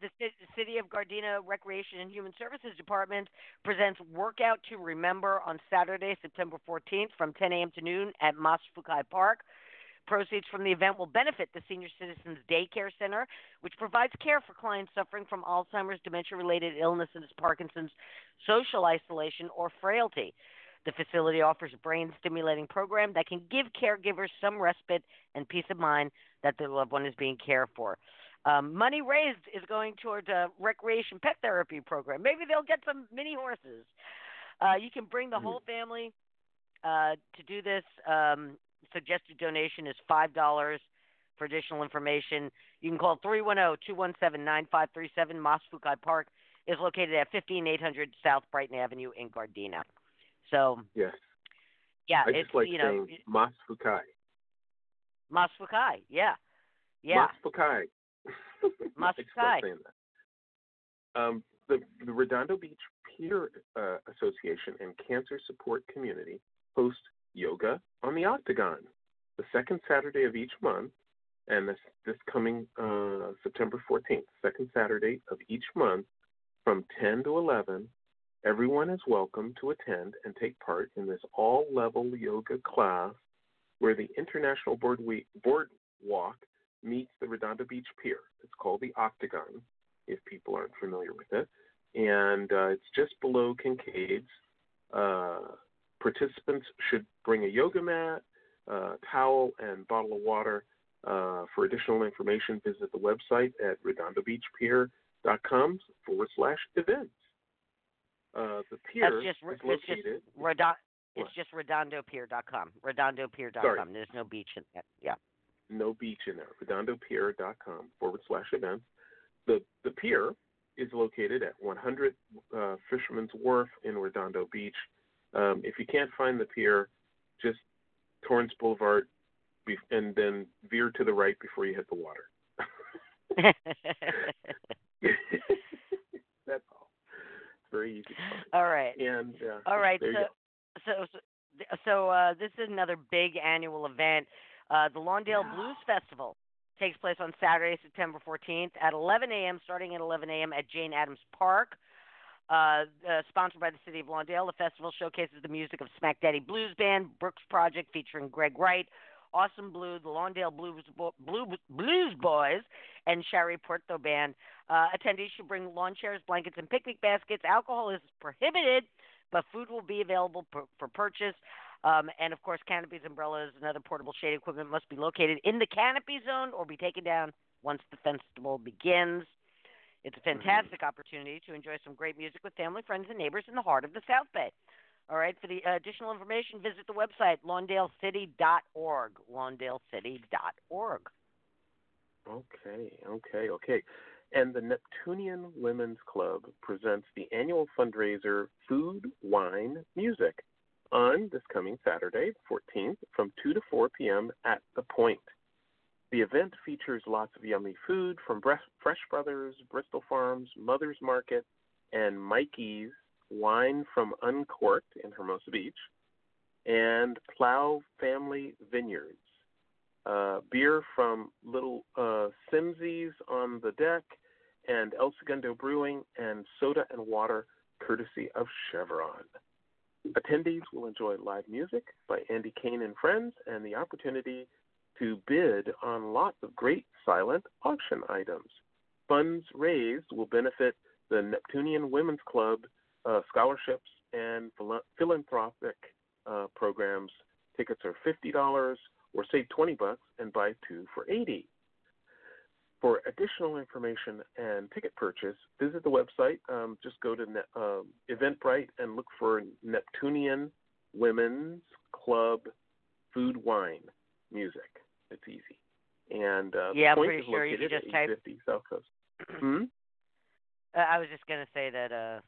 The the City of Gardena Recreation and Human Services Department presents Workout to Remember on Saturday, September 14th from 10 a.m. to noon at Mas Fukai Park. Proceeds from the event will benefit the Senior Citizens Daycare Center, which provides care for clients suffering from Alzheimer's, dementia related illnesses, Parkinson's, social isolation, or frailty. The facility offers a brain stimulating program that can give caregivers some respite and peace of mind that their loved one is being cared for. Um, money raised is going towards a recreation pet therapy program. Maybe they'll get some mini horses. Uh, you can bring the Hmm. whole family uh, to do this. Um, suggested donation is five dollars. For additional information, you can call 310-217-9537. Moss Fukai Park is located at 15800 South Brighton Avenue in Gardena. So, Yes. yeah, I it's just like you know saying Mas Fukai. Moss Fukai. Yeah, yeah. Mas Fukai. Mas Fukai. like saying that. Um, the, the Redondo Beach Pier uh, Association and Cancer Support Community host yoga on the Octagon the second Saturday of each month, and this this coming uh, September 14th, second Saturday of each month, from 10 to 11. Everyone is welcome to attend and take part in this all-level yoga class where the International Board Boardwalk meets the Redondo Beach Pier. It's called the Octagon, if people aren't familiar with it. And uh, it's just below Kincaid's. Uh, participants should bring a yoga mat, uh, towel, and bottle of water. Uh, for additional information, visit the website at redondobeachpier.com forward slash events. Uh, the pier That's just, is it's located. just Redondo. It's just redondopier.com. Redondopier.com. Sorry. There's no beach in that. Yeah. no beach in there. RedondoPier.com forward slash events. The the pier is located at 100 uh, Fisherman's Wharf in Redondo Beach. Um, if you can't find the pier, just Torrance Boulevard, and then veer to the right before you hit the water. That's all. It's very easy. All right. And uh, All right. So, so, so, so uh, this is another big annual event. Uh, the Lawndale Blues Festival takes place on Saturday, September 14th at 11 a.m., starting at 11 a.m. at Jane Addams Park. Uh, uh, sponsored by the city of Lawndale, the festival showcases the music of Smack Daddy Blues Band, Brooks Project featuring Greg Wright, Awesome Blue, the Lawndale Blues, Bo- Blue, Blues Boys, and Sherry Puerto Band. Uh, attendees should bring lawn chairs, blankets, and picnic baskets. Alcohol is prohibited, but food will be available per, for purchase. Um, and of course, canopies, umbrellas, and other portable shade equipment must be located in the canopy zone or be taken down once the festival begins. It's a fantastic opportunity to enjoy some great music with family, friends, and neighbors in the heart of the South Bay. All right, for the uh, additional information, visit the website lawndalecity.org. Lawndalecity.org. Okay, okay, okay. And the Neptunian Women's Club presents the annual fundraiser Food, Wine, Music on this coming Saturday, 14th, from 2 to 4 p.m. at The Point. The event features lots of yummy food from Fresh Brothers, Bristol Farms, Mother's Market, and Mikey's Wine from Uncorked in Hermosa Beach, and Plow Family Vineyards uh, beer from Little uh, Simmzy's on the deck, and El Segundo Brewing, and soda and water courtesy of Chevron. Attendees will enjoy live music by Andy Kane and friends, and the opportunity to bid on lots of great silent auction items. Funds raised will benefit the Neptunian Women's Club uh, scholarships and phila- philanthropic uh, programs. Tickets are fifty dollars or save 20 bucks and buy two for 80. For additional information and ticket purchase, visit the website. Um, just go to ne- um Eventbrite and look for Neptunian Women's Club Food Wine Music. It's easy. And uh, Yeah, I'm pretty sure you just type- 850 South Coast. hmm? Uh, I was just going to say that uh,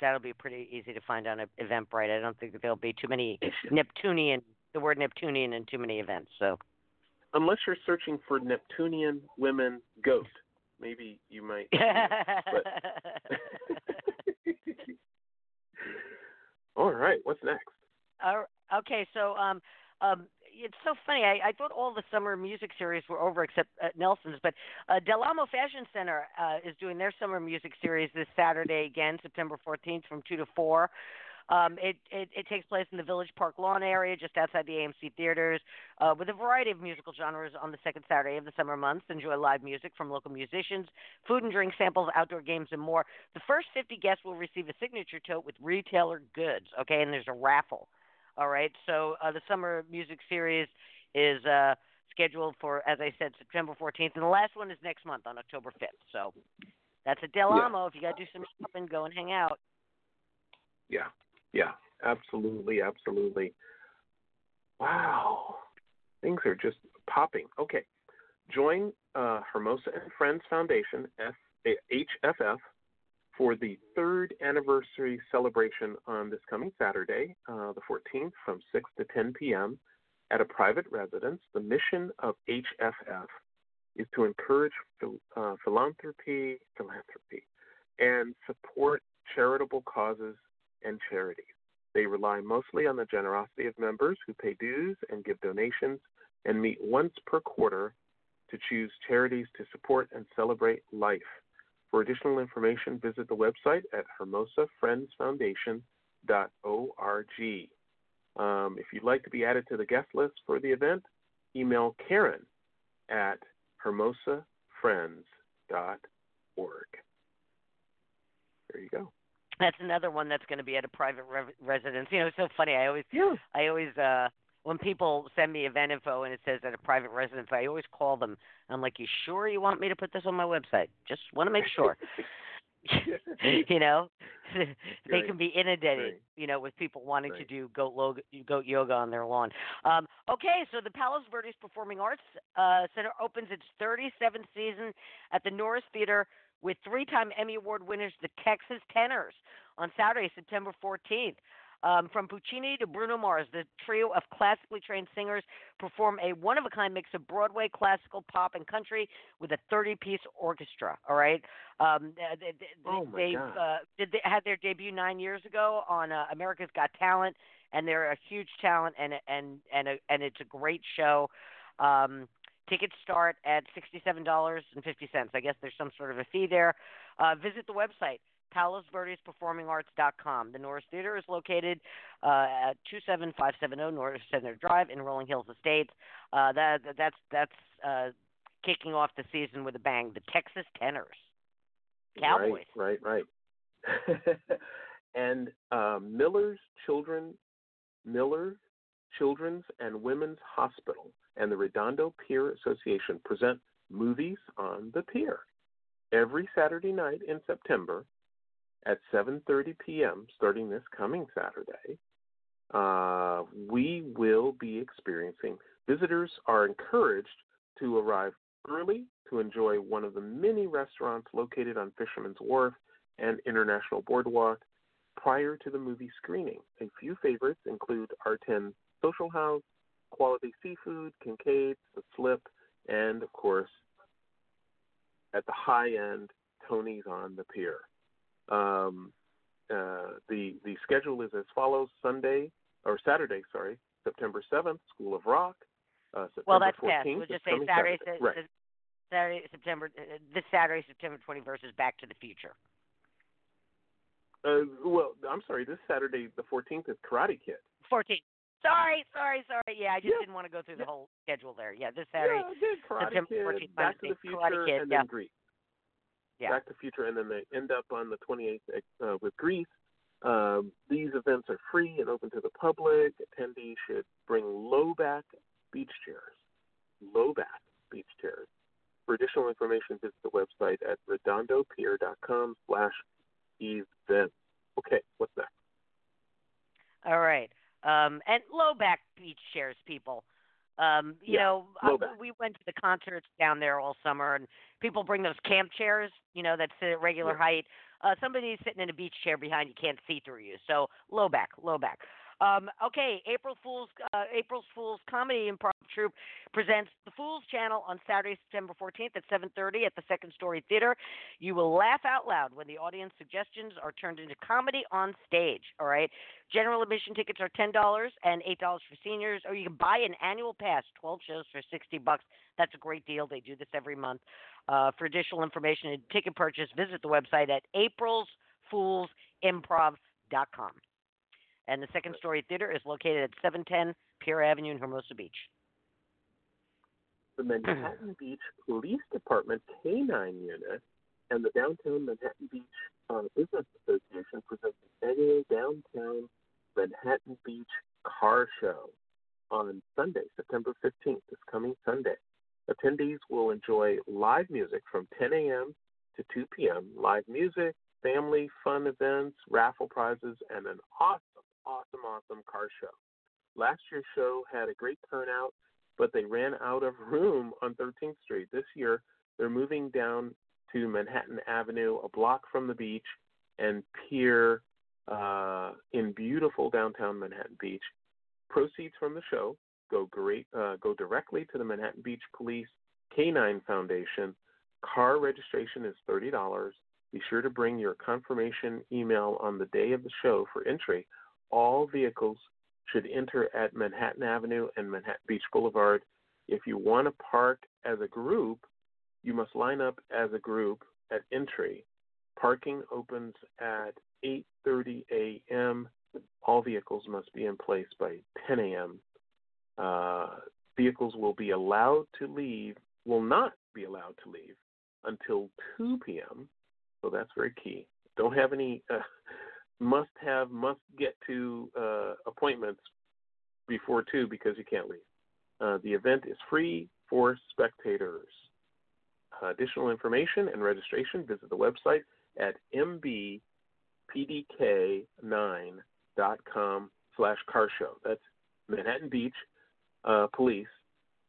that'll be pretty easy to find on Eventbrite. I don't think that there'll be too many Neptunian, the word Neptunian in too many events. So Unless you're searching for Neptunian women goat, maybe you might. All right, what's next? Uh, okay, so um, um, it's so funny. I, I thought all the summer music series were over except uh, Nelson's, but uh, Del Amo Fashion Center uh, is doing their summer music series this Saturday again, September 14th from 2 to 4. Um, it, it, it takes place in the Village Park Lawn area, just outside the AMC theaters, uh, with a variety of musical genres on the second Saturday of the summer months. Enjoy live music from local musicians, food and drink samples, outdoor games, and more. The first 50 guests will receive a signature tote with retailer goods. Okay, and there's a raffle. All right, so uh, the summer music series is uh, scheduled for, as I said, September 14th, and the last one is next month on October 5th. So that's at Del Yeah. Amo. If you got to do some shopping, go and hang out. Yeah, yeah, absolutely, absolutely. Wow, things are just popping. Okay, join uh, Hermosa and Friends Foundation F- HFF for the third anniversary celebration on this coming Saturday, uh, the 14th, from 6 to 10 p.m. at a private residence. The mission of HFF is to encourage phil- uh, philanthropy, philanthropy, and support charitable causes and charities. They rely mostly on the generosity of members who pay dues and give donations and meet once per quarter to choose charities to support and celebrate life. For additional information, visit the website at hermosafriendsfoundation.org. Um, if you'd like to be added to the guest list for the event, email Karen at hermosafriends.org. There you go. That's another one that's going to be at a private re- residence. You know, it's so funny. I always, Yeah. I always, uh, when people send me event info and it says at a private residence, I always call them. I'm like, "You sure you want me to put this on my website? Just want to make sure." you know, they can be inundated, Right. you know, with people wanting to do goat, log- goat yoga on their lawn. Um, okay, so the Palos Verdes Performing Arts uh, Center opens its 37th season at the Norris Theater with three-time Emmy Award winners, the Texas Tenors, on Saturday, September 14th. Um, from Puccini to Bruno Mars, the trio of classically trained singers perform a one of a kind mix of Broadway, classical, pop, and country with a 30 piece orchestra. All right. Um, they, they, Oh, my they've God. uh, did they had their debut nine years ago on uh, America's Got Talent, and they're a huge talent, and and and a, and it's a great show. Um, tickets start at sixty-seven dollars and fifty cents. I guess there's some sort of a fee there. Uh, visit the website PalosVerdesPerformingArts.com. The Norris Theater is located uh, at 27570 Norris Center Drive in Rolling Hills Estates. Uh, that that's that's uh, kicking off the season with a bang. The Texas Tenors, Cowboys. Right, right, right. and um, Miller's Children, Miller Children's and Women's Hospital and the Redondo Pier Association present Movies on the Pier every Saturday night in September at 7:30 p.m. starting this coming Saturday. Uh, we will be experiencing. Visitors are encouraged to arrive early to enjoy one of the many restaurants located on Fisherman's Wharf and International Boardwalk prior to the movie screening. A few favorites include R10 Social House, Quality Seafood, Kincaid's, The Slip, and of course, at the high end, Tony's on the Pier. Um, uh, the the schedule is as follows: Sunday or Saturday, sorry, September seventh, School of Rock. Uh, September Well, that's 14th, past. We'll just say Saturday, Saturday. Sa- Right. Sa- Saturday, September. Uh, this Saturday, September 21st is Back to the Future. Uh, well, I'm sorry. This Saturday, the 14th, is Karate Kid. 14th. Sorry, sorry, sorry. Yeah, I just Yeah. didn't want to go through the Yeah. whole schedule there. Yeah, this Saturday. yeah, Karate September Kid, 14th, Back to the Future, Karate Kid, and yeah. then Grease. Yeah. Back to the Future, and then they end up on the 28th uh, with Grease. Um, these events are free and open to the public. Attendees should bring low back beach chairs. Low back beach chairs. For additional information, visit the website at redondopier.com slash events. Okay, what's next? All right. Um, and low back beach chairs, people. Um, you Yeah, know, uh, we went to the concerts down there all summer, and people bring those camp chairs, you know, that sit at regular Yeah. height. Uh, somebody's sitting in a beach chair behind you can't see through you. So low back, low back. Um, okay, April Fool's uh, April Fool's Comedy Improv Troupe presents The Fool's Channel on Saturday, September 14th at 7:30 at the Second Story Theater. You will laugh out loud when the audience suggestions are turned into comedy on stage. All right. General admission tickets are ten dollars and eight dollars for seniors, or you can buy an annual pass, twelve shows for sixty bucks. That's a great deal. They do this every month. Uh, for additional information and ticket purchase, visit the website at aprilsfoolsimprov.com. And the Second Story Theater is located at 710 Pier Avenue in Hermosa Beach. The Manhattan Beach Police Department K-9 unit and the Downtown Manhattan Beach uh, Business Association present the annual Downtown Manhattan Beach Car Show on Sunday, September 15th, this coming Sunday. Attendees will enjoy live music from 10 a.m. to 2 p.m., live music, family fun events, raffle prizes, and an awesome, awesome, awesome car show. Last year's show had a great turnout but they ran out of room on 13th Street. This year, they're moving down to Manhattan Avenue, a block from the beach, and pier uh, in beautiful downtown Manhattan Beach. Proceeds from the show go great uh, go directly to the Manhattan Beach Police K9 Foundation. Car registration is thirty dollars. Be sure to bring your confirmation email on the day of the show for entry. All vehicles should enter at Manhattan Avenue and Manhattan Beach Boulevard. If you want to park as a group, you must line up as a group at entry. Parking opens at 8:30 a.m. all vehicles must be in place by 10 a.m. Uh, vehicles will be allowed to leave, will not be allowed to leave until 2 p.m. So that's very key. Don't have any uh, must have, must get to uh, appointments before 2 because you can't leave. Uh, the event is free for spectators. Uh, additional information and registration, visit the website at mbpdk9.com slash car show. That's Manhattan Beach uh, Police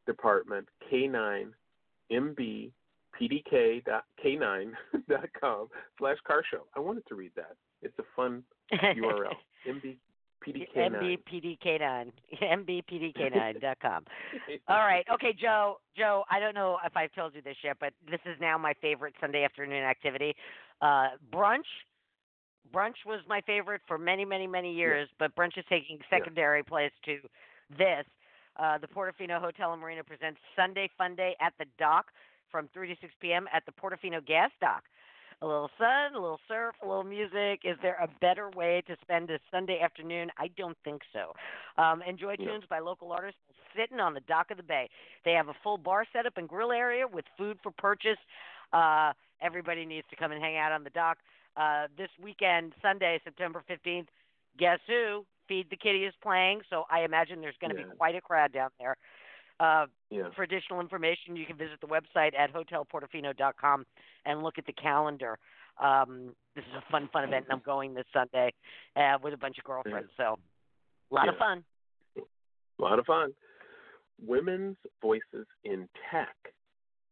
Department K9 mbpdk.k9.com slash car show. I wanted to read that. It's a fun URL. MB, PDK9. MBPDK9. MBPDK9.com. All right. Okay, Joe. Joe, I don't know if I've told you this yet, but this is now my favorite Sunday afternoon activity. Uh, brunch. Brunch was my favorite for many, many, many years, yeah. but brunch is taking secondary yeah. place to this. Uh, the Portofino Hotel and Marina presents Sunday Fun Day at the Dock from 3 to 6 p.m. at the Portofino Gas Dock a little sun, a little surf, a little music. Is there a better way to spend a Sunday afternoon? I don't think so. Um, enjoy yeah. tunes by local artists sitting on the dock of the bay. They have a full bar setup and grill area with food for purchase. Uh, everybody needs to come and hang out on the dock. Uh, this weekend, Sunday, September 15th, guess who? Feed the Kitty is playing, so I imagine there's going to yeah. be quite a crowd down there. Uh, yeah. For additional information, you can visit the website at hotelportofino.com and look at the calendar. Um, this is a fun, fun event, and I'm going this Sunday uh, with a bunch of girlfriends. So, a lot yeah. of fun. A lot of fun. Women's Voices in Tech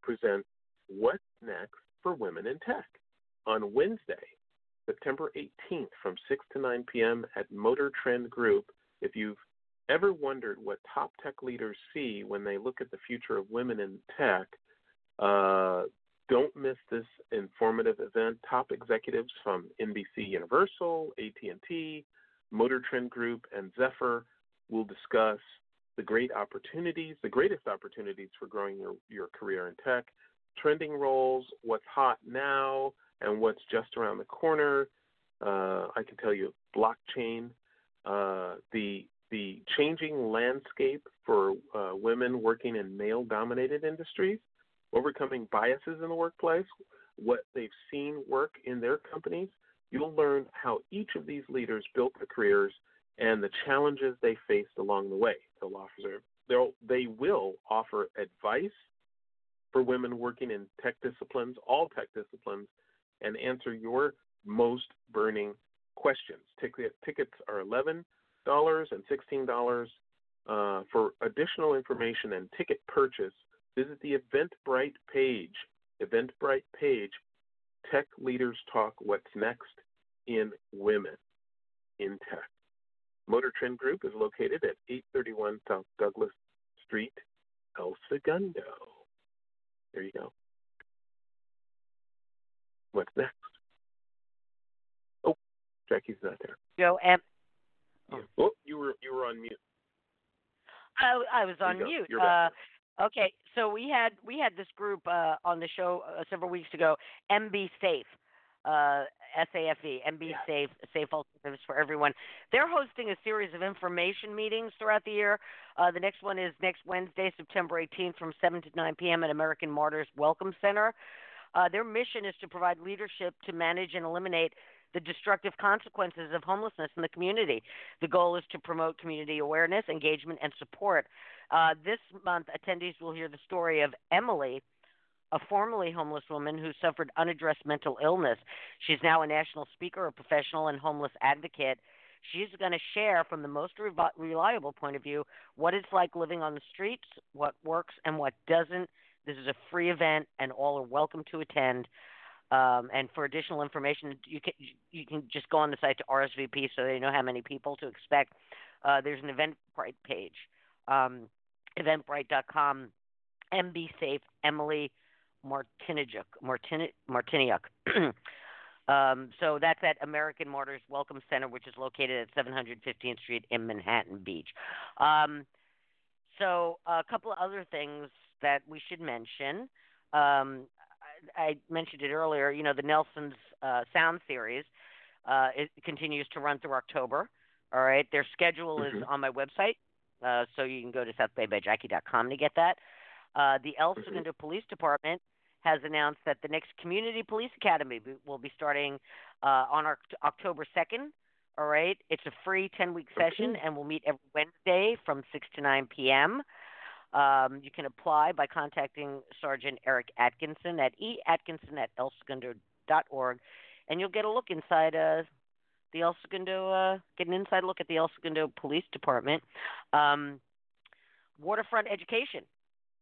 presents What's Next for Women in Tech on Wednesday, September 18th from 6 to 9 p.m. at Motor Trend Group. If you've ever wondered what top tech leaders see when they look at the future of women in tech, uh, don't miss this informative event. Top executives from NBC Universal, AT&T, Motor Trend Group, and Zephyr will discuss the great opportunities, the greatest opportunities for growing your, your career in tech, trending roles, what's hot now, and what's just around the corner. Uh, I can tell you blockchain, uh, the the changing landscape for uh, women working in male dominated industries, overcoming biases in the workplace, what they've seen work in their companies. You'll learn how each of these leaders built their careers and the challenges they faced along the way. They'll offer, they will offer advice for women working in tech disciplines, all tech disciplines, and answer your most burning questions. Tickets are 11 dollars and sixteen dollars. Uh, for additional information and ticket purchase, visit the Eventbrite page. Eventbrite page. Tech leaders talk. What's next in women in tech? Motor Trend Group is located at 831 South Douglas Street, El Segundo. There you go. What's next? Oh, Jackie's not there. Joe, am, Oh. oh, you were you were on mute. I, I was on mute. Uh, okay, so we had we had this group uh, on the show uh, several weeks ago. MB Safe, uh, SAFE, MB yeah. Safe, Safe Alternatives for Everyone. They're hosting a series of information meetings throughout the year. Uh, the next one is next Wednesday, September 18th, from 7 to 9 p.m. at American Martyrs Welcome Center. Uh, their mission is to provide leadership to manage and eliminate the destructive consequences of homelessness in the community. The goal is to promote community awareness, engagement, and support. Uh, this month, attendees will hear the story of Emily, a formerly homeless woman who suffered unaddressed mental illness. She's now a national speaker, a professional, and homeless advocate. She's going to share from the most re- reliable point of view what it's like living on the streets, what works and what doesn't. This is a free event, and all are welcome to attend. Um, and for additional information, you can you can just go on the site to RSVP so they know how many people to expect. Uh, there's an Eventbrite page, um, eventbrite.com. MB Safe Emily Martiniuk. Martini, Martiniuk. um, so that's at American Martyrs Welcome Center, which is located at 715th Street in Manhattan Beach. Um, so a couple of other things that we should mention. I mentioned it earlier. You know, the Nelson's uh, Sound series uh, it continues to run through October. All right, their schedule is Mhm. on my website, uh, so you can go to southbaybyjackie.com to get that. Uh, the El Mhm. Police Department has announced that the next Community Police Academy will be starting uh, on Oct- October 2nd. All right, it's a free 10 week session, Okay. and we'll meet every Wednesday from 6 to 9 p.m. Um, you can apply by contacting Sergeant Eric Atkinson at eatkinson at elsegundo.org, and you'll get a look inside uh, the El Segundo, uh, get an inside look at the El Segundo Police Department. Um, Waterfront Education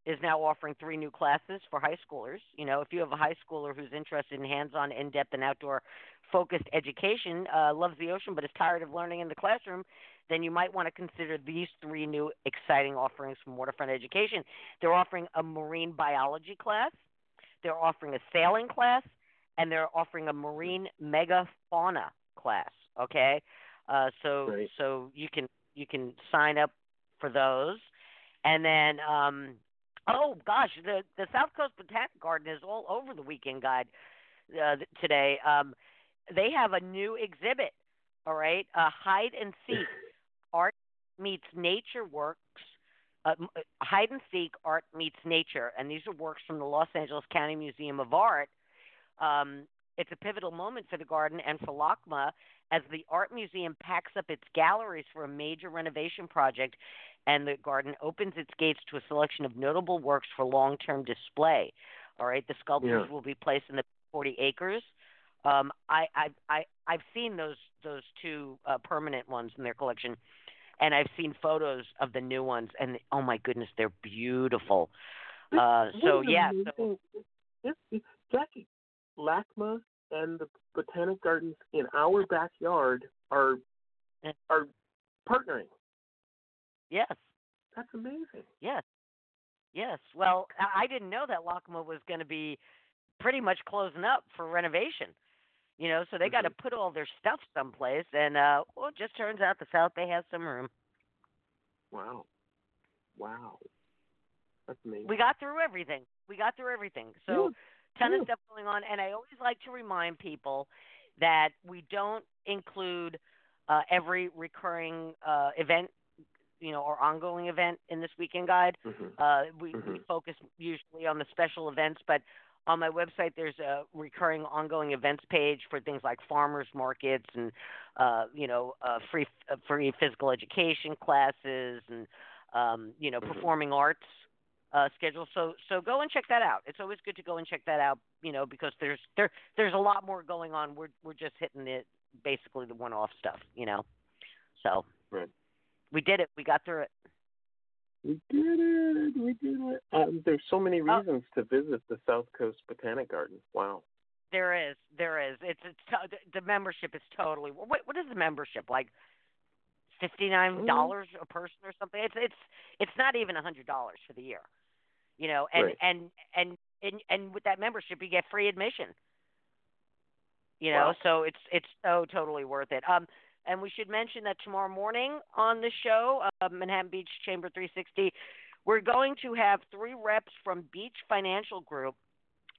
is now offering three new classes for high schoolers. You know, if you have a high schooler who's interested in hands-on, in-depth, and outdoor-focused education, uh, loves the ocean but is tired of learning in the classroom, then you might want to consider these three new exciting offerings from Waterfront Education. They're offering a marine biology class, they're offering a sailing class, and they're offering a marine megafauna class. Okay, uh, so Right. so you can you can sign up for those, and then um, oh gosh, the the South Coast Botanic Garden is all over the weekend guide uh, today. Um, they have a new exhibit. All right, uh, hide and seek art meets nature works. Uh, uh, hide and seek art meets nature, and these are works from the Los Angeles County Museum of Art. Um, it's a pivotal moment for the garden and for LACMA as the art museum packs up its galleries for a major renovation project, and the garden opens its gates to a selection of notable works for long-term display. All right, the sculptures Yeah. will be placed in the 40 acres. Um, I, I, I, I've seen those those two uh, permanent ones in their collection, and I've seen photos of the new ones, and oh my goodness, they're beautiful. Uh, so yeah, so Jackie, LACMA and the Botanic Gardens in our backyard are Yeah. are partnering. yes, That's amazing. yes, yes. Well, I didn't know that LACMA was going to be pretty much closing up for renovation. You know, so they got to Mhm. put all their stuff someplace, and uh, well, it just turns out the South Bay has some room. Wow. Wow. That's amazing. We got through everything. We got through everything. So, ton yeah. of stuff going on, and I always like to remind people that we don't include uh, every recurring uh, event, you know, or ongoing event in this weekend guide. Mhm. Uh, we, we Mhm. focus usually on the special events, but on my website there's a recurring ongoing events page for things like farmers markets and uh, you know uh, free uh, free physical education classes and um, you know Mhm. performing arts uh, schedule. So so go and check that out. It's always good to go and check that out. You know because there's there there's a lot more going on. We're we're just hitting the basically the one off stuff. You know, so Right. we did it. We got through it. We did it. We did it. Um, there's so many Oh. reasons to visit the South Coast Botanic Garden. Wow. There is, there is. It's it's to, the membership is totally. What what is the membership like? Fifty nine dollars a person or something. It's it's it's not even a hundred dollars for the year. You know, and, Right. and and and and with that membership, you get free admission. You know, Wow. so it's it's so totally worth it. Um, and we should mention that tomorrow morning on the show, uh, Manhattan Beach Chamber 360, we're going to have three reps from Beach Financial Group,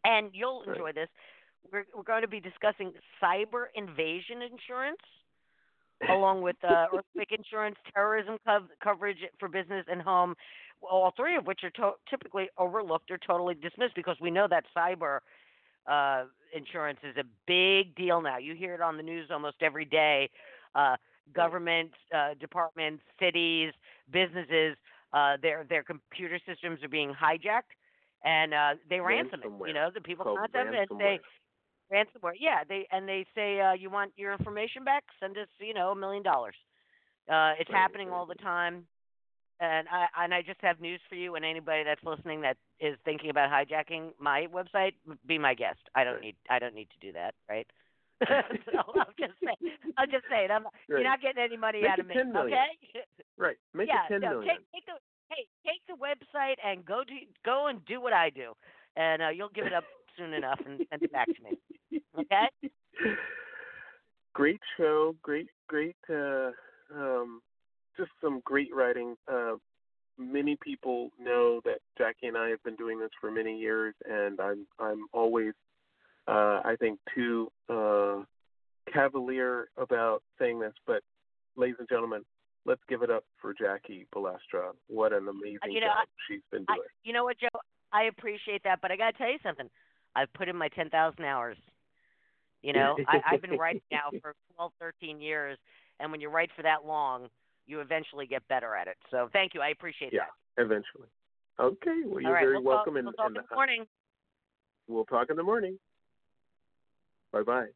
and you'll Right. enjoy this. We're we're going to be discussing cyber invasion insurance, along with uh, earthquake insurance, terrorism cov- coverage for business and home. All three of which are to- typically overlooked or totally dismissed because we know that cyber uh, insurance is a big deal now. You hear it on the news almost every day. Uh, government uh, departments, cities, businesses, uh, their their computer systems are being hijacked, and uh, they ransom it. You know, the people contact them and say ransomware. Yeah, they and they say uh, you want your information back, send us you know a million dollars. Uh, it's Right, happening right. all the time. And I and I just have news for you and anybody that's listening that is thinking about hijacking my website, be my guest. I don't Right. need I don't need to do that, right? so I'll just say I'll just say it. I'm you're not getting any money Make out of me. 10 million. Okay? Right. Make yeah, it ten no, million. take take the hey, take the website and go to go and do what I do. And uh, you'll give it up soon enough and send it back to me. Okay? great show. Great, great. Uh, um, just some great writing. Uh, many people know that Jackie and I have been doing this for many years, and I'm I'm always, uh, I think, too uh, cavalier about saying this, but ladies and gentlemen, let's give it up for Jackie Balestra. What an amazing you know, job I, she's been I, doing. you know what, Joe? I appreciate that, but I got to tell you something. I've put in my 10,000 hours. You know, I, I've been writing now for 12, 13 years, and when you write for that long, you eventually get better at it. So thank you. I appreciate yeah, that. eventually. Okay, well, you're right, very we'll welcome. Talk, and, we'll talk and, in the uh, morning. we'll talk in the morning. Bye bye.